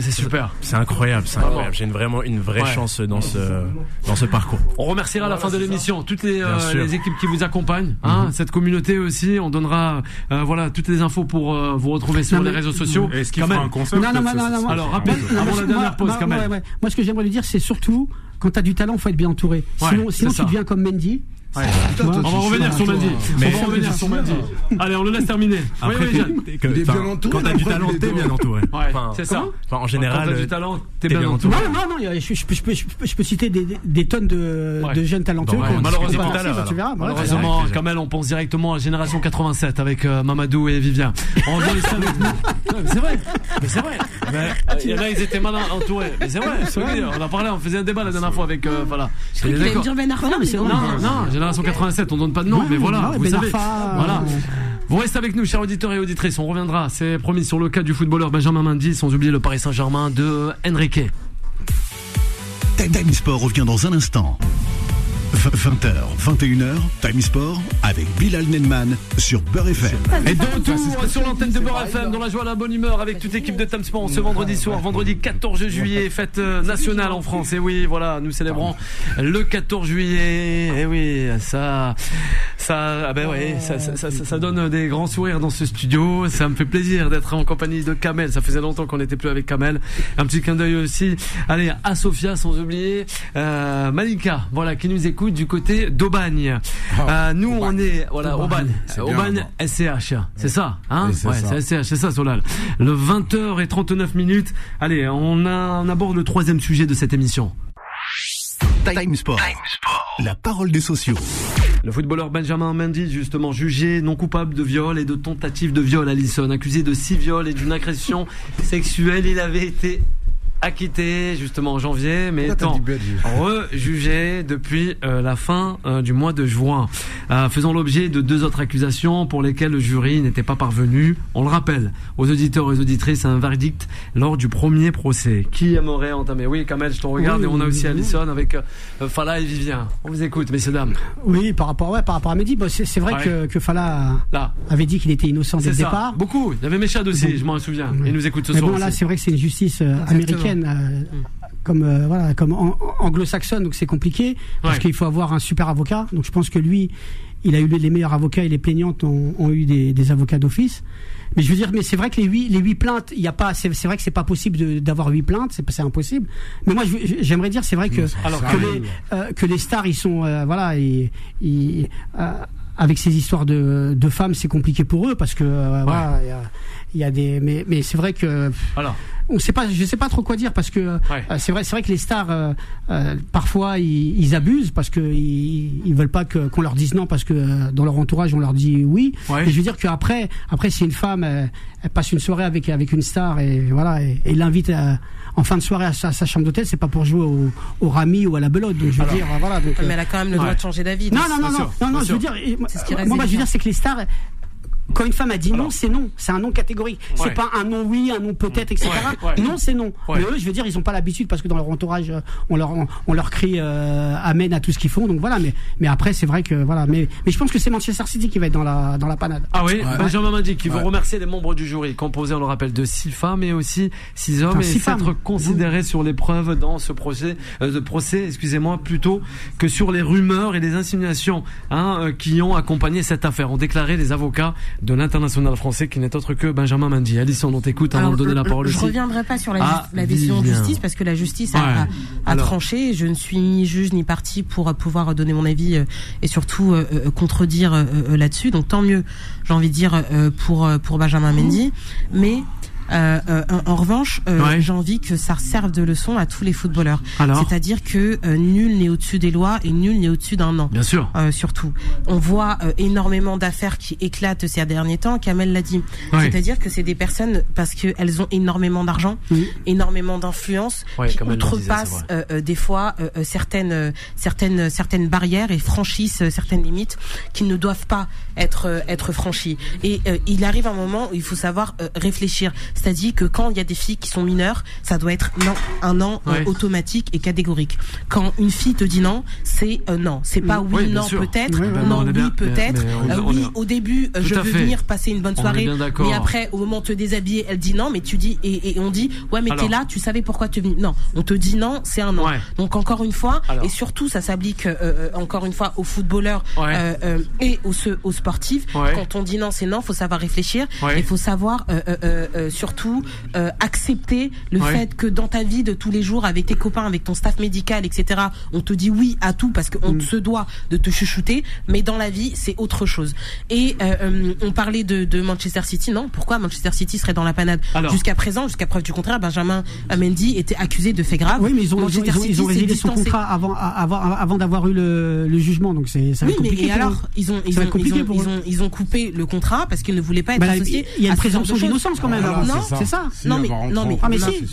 C'est super. C'est incroyable, c'est incroyable. J'ai vraiment une vraie chance dans ce dans ce parcours. On remerciera à la fin de l'émission toutes les euh, équipes qui vous accompagnent, hein, mhm. cette communauté aussi. On donnera euh, voilà toutes les infos pour euh, vous retrouver sur les réseaux sociaux. Est-ce qu'il fera un concert Non, non, non, non, Alors, rapide, avant la dernière pause, Moi, ce que j'aimerais lui dire, c'est surtout, quand tu as du talent, il faut être bien entouré. Sinon, sinon tu deviens comme Mendy On va revenir sur Mendy. On va revenir sur Mendy. Allez, on le laisse terminer. Oui, oui, Jeanne. Quand t'as du talent, t'es bien entouré. C'est ça. En général. Quand t'as du talent, t'es bien entouré. Non, non, non. Je peux citer des tonnes de jeunes talentueux. Malheureusement, malheureusement, Kamel, on pense directement à Génération 87 avec euh, Mamadou et Vivien. On avec nous. C'est vrai. Mais c'est vrai. Il y en a, ils étaient malins entourés. Mais c'est vrai. On a parlé, on faisait un débat la dernière fois avec. Euh, voilà. Je dire Ben Arfa, mais c'est Non, non, Génération 87, on donne pas de nom, mais voilà. Vous ben savez. Voilà. Vous restez avec nous, chers auditeurs et auditrices. On reviendra, c'est promis, sur le cas du footballeur Benjamin Mendy, sans oublier le Paris Saint-Germain de Enrique. Time Sport revient dans un instant. 20h, 21h, Time Sport avec Bilal Nenman sur Beurre FM. Et de retour sur l'antenne de Beurre FM dans la joie, la bonne humeur avec toute l'équipe de Time Sport ce vendredi soir, vendredi 14 juillet, fête euh, nationale en France. Et oui, voilà, nous célébrons le 14 juillet. Et oui, ça, ça, ah ben ouais, ça, ça, ça, donne des grands sourires dans ce studio. Ça me fait plaisir d'être en compagnie de Kamel. Ça faisait longtemps qu'on n'était plus avec Kamel. Un petit clin d'œil aussi. Allez, à Sofia, sans oublier euh, Malika, voilà, qui nous écoute du côté d'Aubagne. Ah, euh, nous, on est voilà Aubagne, Aubagne SCH, c'est ça, hein? Ouais, c'est SCH, c'est ça, Solal. Le 20h et 39 minutes. Allez, on, a, on aborde le troisième sujet de cette émission. Time Sport. La parole des sociaux. Le footballeur Benjamin Mendy, justement jugé non coupable de viol et de tentative de viol, Alison, accusé de six viols et d'une agression sexuelle, il avait été acquitté justement en janvier, mais étant rejugé depuis euh, la fin euh, du mois de juin, euh, faisant l'objet de deux autres accusations pour lesquelles le jury n'était pas parvenu. On le rappelle aux auditeurs et aux auditrices, un verdict lors du premier procès. Qui aimerait entamer Oui, Kamel, je te regarde et on a aussi Alison avec Fala et Vivien. On vous écoute, messieurs dames. Oui, par rapport, ouais, par rapport à Mehdi, c'est vrai que, que Fala là. avait dit qu'il était innocent dès le départ. Beaucoup. Il y avait Méchad aussi, je m'en souviens. Il nous écoute ce mais soir. Bon, là, c'est vrai que c'est une justice américaine euh, comme euh, voilà comme anglo-saxonne donc c'est compliqué parce qu'il faut avoir un super avocat. Donc je pense que lui il a eu les meilleurs avocats et les plaignantes ont, eu des, avocats d'office. Mais je veux dire mais c'est vrai que les huit les huit plaintes il y a pas c'est vrai que c'est pas possible d'avoir huit plaintes c'est c'est impossible. Mais moi j'aimerais dire c'est vrai que que les, euh, que les stars ils sont voilà et, avec ces histoires de, de femmes, c'est compliqué pour eux parce que voilà, il y a, des mais, mais c'est vrai que alors on sait pas, je sais pas trop quoi dire parce que euh, c'est vrai, c'est vrai que les stars euh, euh, parfois ils, abusent parce que ils, veulent pas que qu'on leur dise non parce que dans leur entourage on leur dit oui. Et je veux dire qu'après, après si une femme elle, passe une soirée avec avec une star et voilà et, l'invite en fin de soirée à sa, chambre d'hôtel, c'est pas pour jouer au, au, rami ou à la belote. Donc, je veux dire, voilà. Donc, mais elle a quand même le droit de changer d'avis. Non, non, non, non, non, je veux dire, moi, je veux dire, c'est que les stars, quand une femme a dit non, c'est non. C'est un non catégorique. C'est pas un non oui, un non peut-être, etc. Non, c'est non. Mais eux, je veux dire, ils ont pas l'habitude parce que dans leur entourage, euh, on leur, on, leur crie euh, amen à tout ce qu'ils font. Donc voilà. Mais, mais après, c'est vrai que voilà. Mais, mais je pense que c'est Manchester City qui va être dans la, dans la panade. Ah oui. Benjamin Mendy qui veut remercier les membres du jury, composé, on le rappelle, de six femmes et aussi six hommes, et être considérés sur les preuves dans ce procès, euh, de procès, excusez-moi, plutôt que sur les rumeurs et les insinuations hein, qui ont accompagné cette affaire. Ont déclaré les avocats de l'international français qui n'est autre que Benjamin Mendy. Alison, on t'écoute avant de donner la parole je aussi. Reviendrai pas sur la, la décision de justice parce que la justice a, a, tranché. Je ne suis ni juge ni partie pour pouvoir donner mon avis euh, et surtout euh, euh, contredire là-dessus. Donc tant mieux, j'ai envie de dire pour pour Benjamin Mendy. Mais euh, euh, en, revanche, euh, j'ai envie que ça serve de leçon à tous les footballeurs. C'est-à-dire que nul n'est au-dessus des lois et nul n'est au-dessus d'un an. Bien sûr. surtout, on voit énormément d'affaires qui éclatent ces derniers temps. Kamel l'a dit. C'est-à-dire que c'est des personnes parce qu'elles ont énormément d'argent, énormément d'influence, qui outrepassent des fois certaines certaines certaines barrières et franchissent certaines limites qui ne doivent pas être être franchies. Et il arrive un moment où il faut savoir réfléchir. C'est-à-dire que quand il y a des filles qui sont mineures, ça doit être non, un non euh, automatique et catégorique. Quand une fille te dit non, c'est euh, non. C'est pas oui, non, peut-être, non, oui, peut-être. Euh, oui, au début, je veux venir passer une bonne soirée. Mais après, au moment de te déshabiller, elle dit non, mais tu dis, et, on dit, ouais, mais t'es là, tu savais pourquoi tu venais. Non, on te dit non, c'est un non. Donc encore une fois, et surtout, ça s'applique encore une fois aux footballeurs et aux, aux sportifs. Quand on dit non, c'est non, faut savoir réfléchir. Il faut savoir sur surtout euh, accepter le fait que dans ta vie de tous les jours, avec tes copains, avec ton staff médical, etc., on te dit oui à tout parce qu'on mm. se doit de te chuchoter, mais dans la vie, c'est autre chose. Et euh, euh, on parlait de, de, Manchester City, non Pourquoi Manchester City serait dans la panade Jusqu'à présent, jusqu'à preuve du contraire, Benjamin Mendy était accusé de faits graves. Oui, mais ils ont, ils ont, ils ont, résilié son contrat avant, avant, avant d'avoir eu le, le, jugement, donc c'est ça va oui, mais alors ils ont ils ont, ils ont, ils ont, ils ont coupé le contrat parce qu'ils ne voulaient pas être associés. Il y a une présomption d'innocence quand même. non, c'est ça. Non mais non mais, ah, mais si.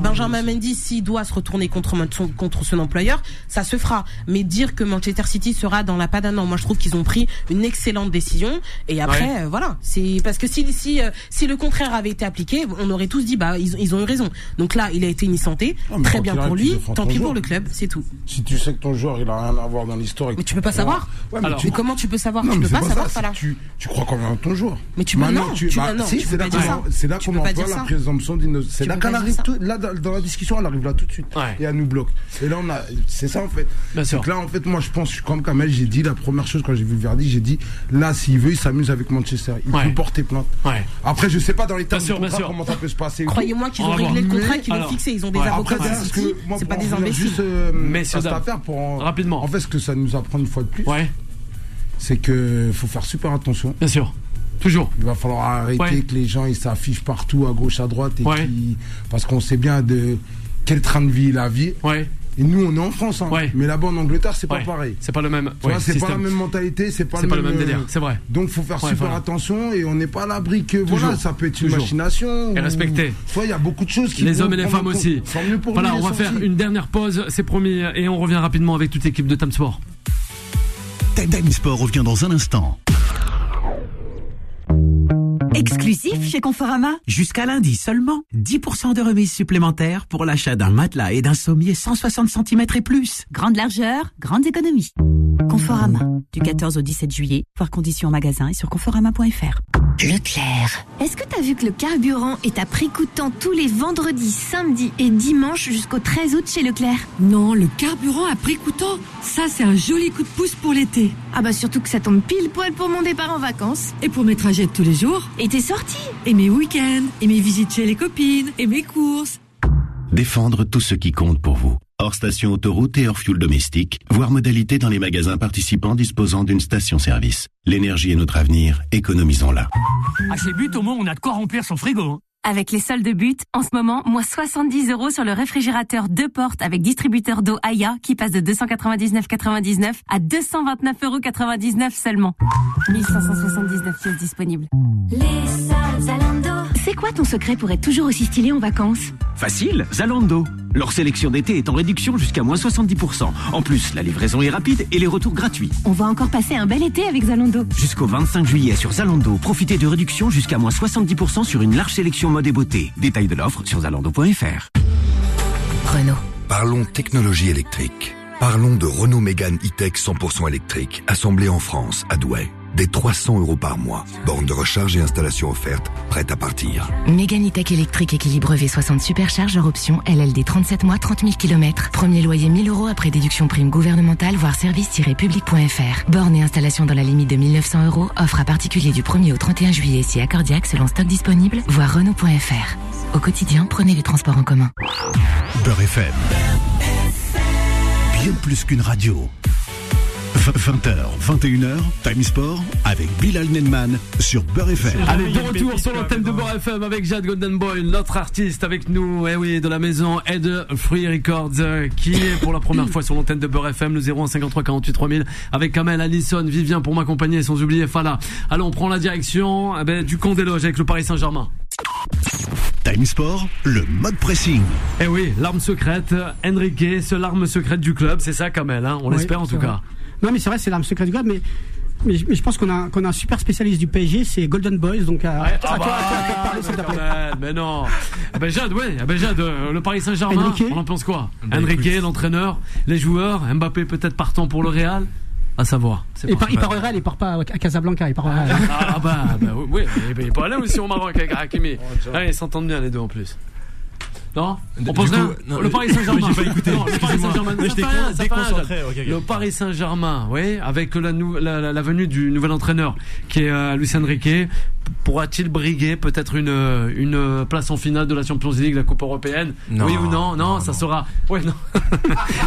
Benjamin Mendy s'il doit se retourner contre contre son employeur, ça se fera. Mais dire que Manchester City sera dans la panade, non, moi je trouve qu'ils ont pris une excellente décision. Et après, euh, voilà, c'est parce que si si euh, si le contraire avait été appliqué, on aurait tous dit bah ils, ils ont eu raison. Donc là, il a été innocenté, ah, très bien pour lui, tant pis pour le club, c'est tout. Si tu sais que ton joueur il a rien à voir dans l'histoire, mais tu peux pas savoir. mais, comment tu peux savoir? Tu peux pas, savoir ça. Tu, tu crois même à ton joueur. Mais tu maintenant tu, bah, si, c'est là c'est là qu'on emploie la présomption d'innocence. C'est là qu'elle arrive là dans la discussion, elle arrive là tout de suite et elle nous bloque. Et là on a c'est ça en fait. Donc là en fait moi je pense comme Kamel j'ai dit la première chose quand j'ai vu le verdict j'ai dit là s'il veut il s'amuse avec Manchester il peut porter plainte. Après je sais pas dans les termes comment ça peut se passer. Croyez-moi qu'ils ont réglé le contrat qu'ils l'ont fixé ils ont des avocats c'est pas des imbéciles. Euh, mais cette affaire pour rapidement. En fait ce que ça nous apprend une fois de plus. C'est que faut faire super attention. Bien sûr. Toujours. Il va falloir arrêter que les gens ils s'affichent partout à gauche à droite et parce qu'on sait bien de quel train de vie il a vie. Ouais. Et nous, on est en France, hein. mais là-bas en Angleterre, c'est pas pareil. C'est pas le même. c'est pas la même mentalité, c'est pas, le même, même délire. C'est vrai. Donc, faut faire super attention et on n'est pas à l'abri que voilà, ça peut être une machination. Et respecter. il y a beaucoup de choses qui. Les hommes et les femmes aussi. Voilà, on va faire une dernière pause, c'est promis, et on revient rapidement avec toute l'équipe de Time Sport. Time Sport revient dans un instant. Exclusif chez Conforama Jusqu'à lundi seulement, 10% de remise supplémentaire pour l'achat d'un matelas et d'un sommier 160 cm et plus. Grande largeur, grande économie. Conforama, du 14 au 17 juillet, voir conditions en magasin et sur conforama.fr. Leclerc. Est-ce que t'as vu que le carburant est à prix coûtant tous les vendredis, samedis et dimanches jusqu'au 13 août chez Leclerc? Non, le carburant à prix coûtant, ça c'est un joli coup de pouce pour l'été. Ah bah surtout que ça tombe pile poil pour mon départ en vacances. Et pour mes trajets de tous les jours. Et tes sorties. Et mes week-ends. Et mes visites chez les copines. Et mes courses. Défendre tout ce qui compte pour vous hors station autoroute et hors fuel domestique, voire modalité dans les magasins participants disposant d'une station-service. L'énergie est notre avenir, économisons-la. À chez But, au moins, on a de quoi remplir son frigo. Hein. Avec les soldes de but, en ce moment, moins 70 euros sur le réfrigérateur deux portes avec distributeur d'eau Aya qui passe de 299,99 à 229,99 euros seulement. 1579 pièces disponibles. Les soldes Zalando. C'est quoi ton secret pour être toujours aussi stylé en vacances? Facile, Zalando. Leur sélection d'été est en réduction jusqu'à moins 70%. En plus, la livraison est rapide et les retours gratuits. On va encore passer un bel été avec Zalando. Jusqu'au 25 juillet sur Zalando, profitez de réductions jusqu'à moins 70% sur une large sélection mode et beauté. Détail de l'offre sur zalando.fr. Renault. Parlons technologie électrique. Parlons de Renault Mégane E-Tech 100% électrique, assemblé en France, à Douai. Des 300 euros par mois. Borne de recharge et installation offerte, prête à partir. Mégane E-Tech électrique équilibre V60 superchargeur option LLD 37 mois 30 000 km. Premier loyer 1000 euros après déduction prime gouvernementale voire service-public.fr. Borne et installation dans la limite de 1900 euros. Offre à particulier du 1er au 31 juillet si accordiaque selon stock disponible. Voir Renault.fr. Au quotidien, prenez les transports en commun. Beurre FM. Bien plus qu'une radio. 20h, 21h, Time Sport avec Bilal Nenman sur Beurre FM. Allez, de retour sur l'antenne de Beurre FM avec Jade Golden Boy, notre artiste avec nous, eh oui, de la maison Ed Free Records, euh, qui est pour la première fois sur l'antenne de Beurre FM, le 0153 48 3000, avec Kamel, Allison, Vivien pour m'accompagner, sans oublier Fala. Allez, on prend la direction eh ben, du camp des loges avec le Paris Saint-Germain. Time Sport, le mode pressing. Eh oui, l'arme secrète, Enrique, c'est l'arme secrète du club, c'est ça Kamel, hein on l'espère en tout cas. Non, mais c'est vrai, c'est l'arme secrète du club, mais. Mais, je pense qu'on a, qu'on a un super spécialiste du PSG, c'est Golden Boys. Donc, à, ouais, à, toi, Mais non. Eh ben Jade, ouais. Eh ben Jade, euh, le Paris Saint-Germain, on en pense quoi ben, Enrique, l'entraîneur, les joueurs, Mbappé peut-être partant pour le Real à savoir. Il part, il part au Real, il part pas à Casablanca, il part au Real. Ah, bah, bah oui, il peut aller aussi au Maroc avec Hakimi. Ah, ils s'entendent bien les deux en plus. Non On pense Le Paris Saint-Germain. J'ai pas écouté. le Paris Saint-Germain. Le Paris Saint-Germain, oui, avec la, la, venue du nouvel entraîneur qui est euh, Lucien Riquet. Pourra-t-il briguer peut-être une, une place en finale de la Champions League, la Coupe européenne Oui ou non Non, ça sera. Oui, non.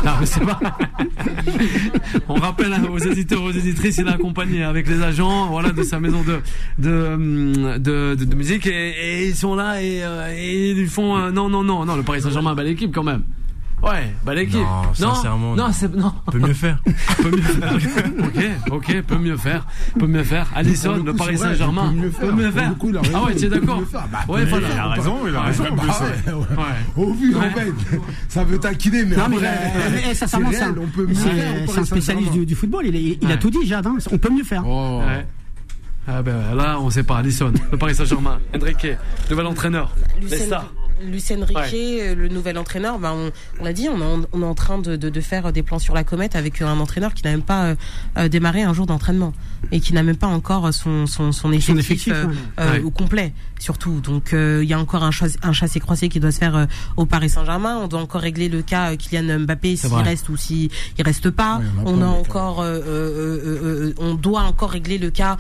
non, mais pas. On rappelle aux éditeurs, aux éditrices, il est accompagné avec les agents, voilà, de sa maison de de de, de, musique et, ils sont là et, euh, et ils font euh, non non non non le Paris Saint-Germain a belle équipe quand même. Ouais, bah l'équipe. Non, sincèrement. Non, c'est non. Peut mieux faire. peut mieux faire. ok, ok, peut mieux faire. Peut mieux faire. Allison, le, Paris Saint-Germain. Peut mieux faire. ah ouais, tu es d'accord bah, Ouais, voilà. Il a raison, il a raison. Bah, Au vu, en fait, ça veut taquiner, mais. Non, mais ça, ça, c'est un spécialiste du football. Il a tout dit, Jade. Hein. On peut mieux faire. Oh. Ah ben là, on sait pas. Allison, le Paris Saint-Germain, Enrique, nouvel entraîneur, les stars. Lucien Riquet, euh, le nouvel entraîneur, ben on, on l'a dit, on, on, est en train de, de, de, faire des plans sur la comète avec un entraîneur qui n'a même pas euh, euh, démarré un jour d'entraînement et qui n'a même pas encore son, son, son effectif, au complet, surtout. Donc il y a encore un, un chassé croisé qui doit se faire au Paris Saint-Germain. On doit encore régler le cas Kylian Mbappé s'il reste ou s'il reste pas. on a encore, on doit encore régler le cas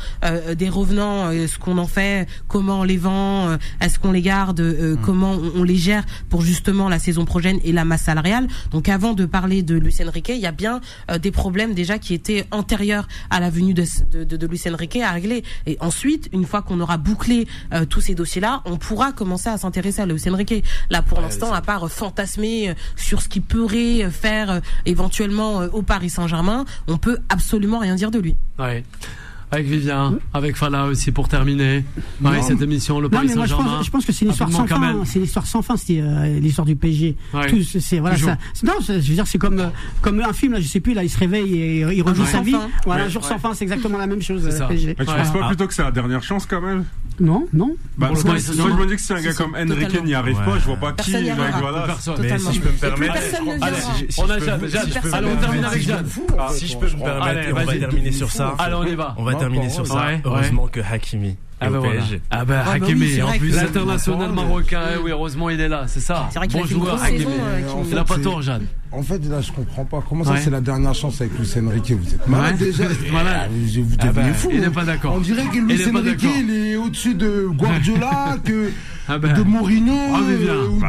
des revenants, ce qu'on en fait, comment on les vend, est-ce qu'on les garde, mm. comment on, les gère pour justement la saison prochaine et la masse salariale. Donc avant de parler de Lucien Riquet, il y a bien euh, des problèmes déjà qui étaient antérieurs à la venue de, de, de, Lucien Riquet à régler. Et ensuite, une fois qu'on aura bouclé euh, tous ces dossiers-là, on pourra commencer à s'intéresser à Lucien Riquet. Là, pour l'instant, à part fantasmer euh, sur ce qu'il pourrait faire éventuellement au Paris Saint-Germain, on peut absolument rien dire de lui. Ouais avec Vivien, avec Fala aussi pour terminer. Marie, cette émission, le Paris Saint-Germain. Je, pense que c'est une histoire sans fin. C'est l'histoire sans fin, c'est euh, l'histoire du PSG. c'est voilà ça. Non, je veux dire, c'est comme euh, comme un film là, je sais plus là, il se réveille et il rejoue sa vie. Voilà, un jour sans fin, c'est exactement la même chose. Euh, PSG. Mais tu penses pas plutôt que c'est la dernière chance quand même non, non. Bah, moi, je me dis que si un gars comme Enrique n'y arrive pas, je vois pas qui voilà. Mais si je peux me permettre. On a. Allez, on termine avec Jade. Si je peux me permettre, on va terminer sur ça. Allez, on y va. On va terminer sur ça. Heureusement que Hakimi ah bah, voilà. ah bah ah bah Hakimi, en plus l'international marocain, eh oui, heureusement il est là, c'est ça. C'est vrai qu'il bon joueur, Hakimi. Il a pas tort, Jeanne. En fait, là, je comprends pas. Comment ça, c'est la dernière chance avec Luis Enrique Vous êtes malade déjà malade. Vous ah devenez fou. Il n'est pas d'accord. On dirait que Luis Enrique, il est au-dessus de Guardiola, que ah ben. de Mourinho. Ah, mais bien. Euh, bah,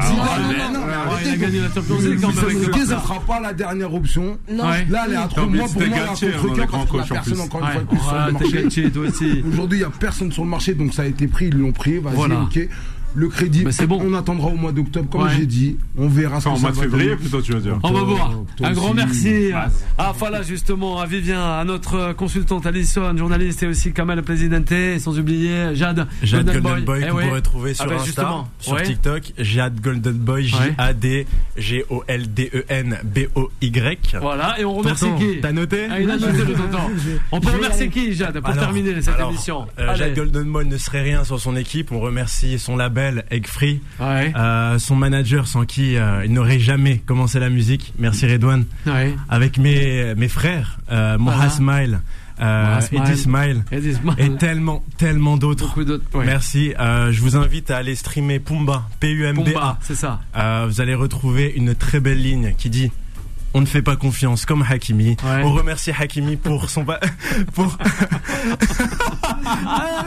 non, non, il a gagné la Champions League quand même. ça sera pas la dernière option. Non. Là, elle est à trop. Moi, pour moi, elle est à trop parce qu'il n'y a personne encore une fois sur le marché. Aujourd'hui, il n'y a personne sur le marché, donc ça a été pris, ils l'ont pris. Vas-y, ok le crédit. c'est bon. On attendra au mois d'octobre, comme j'ai dit. On verra ce que en mois de février, plutôt, tu vas dire. On va voir. Un grand merci à Fala, justement, à Vivien, à notre consultante Alison, journaliste et aussi Kamal Presidente, sans oublier Jade. Jade Golden, Boy, eh que vous pourrez trouver sur ah ben, Insta, sur TikTok. Jade Golden Boy, J-A-D, G-O-L-D-E-N-B-O-Y. Voilà, et on remercie qui T'as noté ah, Il a noté le tonton. On peut remercier qui, Jade, pour terminer cette émission euh, Jade Golden Boy ne serait rien sans son équipe. On remercie son label Egg Free, euh, son manager sans qui euh, il n'aurait jamais commencé la musique. Merci Redouane. Avec mes, mes frères, euh, Moha Smile. Euh, Eddie Smile, et tellement, tellement d'autres. Merci. Euh, je vous invite à aller streamer Pumba, P-U-M-B-A. C'est ça. Euh, vous allez retrouver une très belle ligne qui dit on ne fait pas confiance comme Hakimi. On remercie Hakimi pour son pour ah,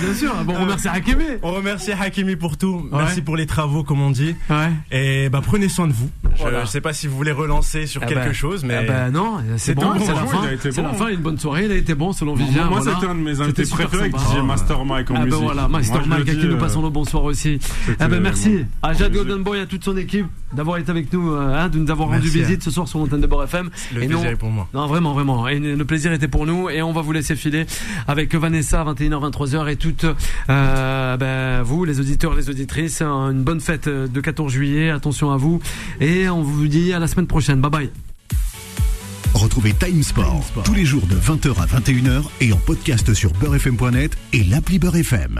bien sûr. Bon, on remercie Hakimi. On remercie Hakimi pour tout. Merci pour les travaux, comme on dit. Et bah prenez soin de vous. Je, ne sais pas si vous voulez relancer sur eh quelque ben, chose, mais eh ben non, c'est bon, c'est la fin. C'est la fin, une bonne soirée. Il a été bon selon Vivien. Moi, c'était un de mes invités préférés, qui Master Mike en ah ben musique. voilà, Master Mike, à qui nous euh, passons le bonsoir aussi. Eh ben merci à Jade Golden Boy, à toute son équipe d'avoir été avec nous, euh, hein, de nous avoir rendu visite ce soir sur l'antenne de Bord FM. Le plaisir est pour moi. Non, vraiment, vraiment. Et le plaisir était pour nous. Et on va vous laisser filer avec Vanessa, 21h, 23h, et toutes euh, ben, vous, les auditeurs, les auditrices. Une bonne fête de 14 juillet. Attention à vous. Et on vous dit à la semaine prochaine. Bye bye. Retrouvez Time Sport, tous les jours de 20h à 21h et en podcast sur beurrefm.net et l'appli Beurrefm.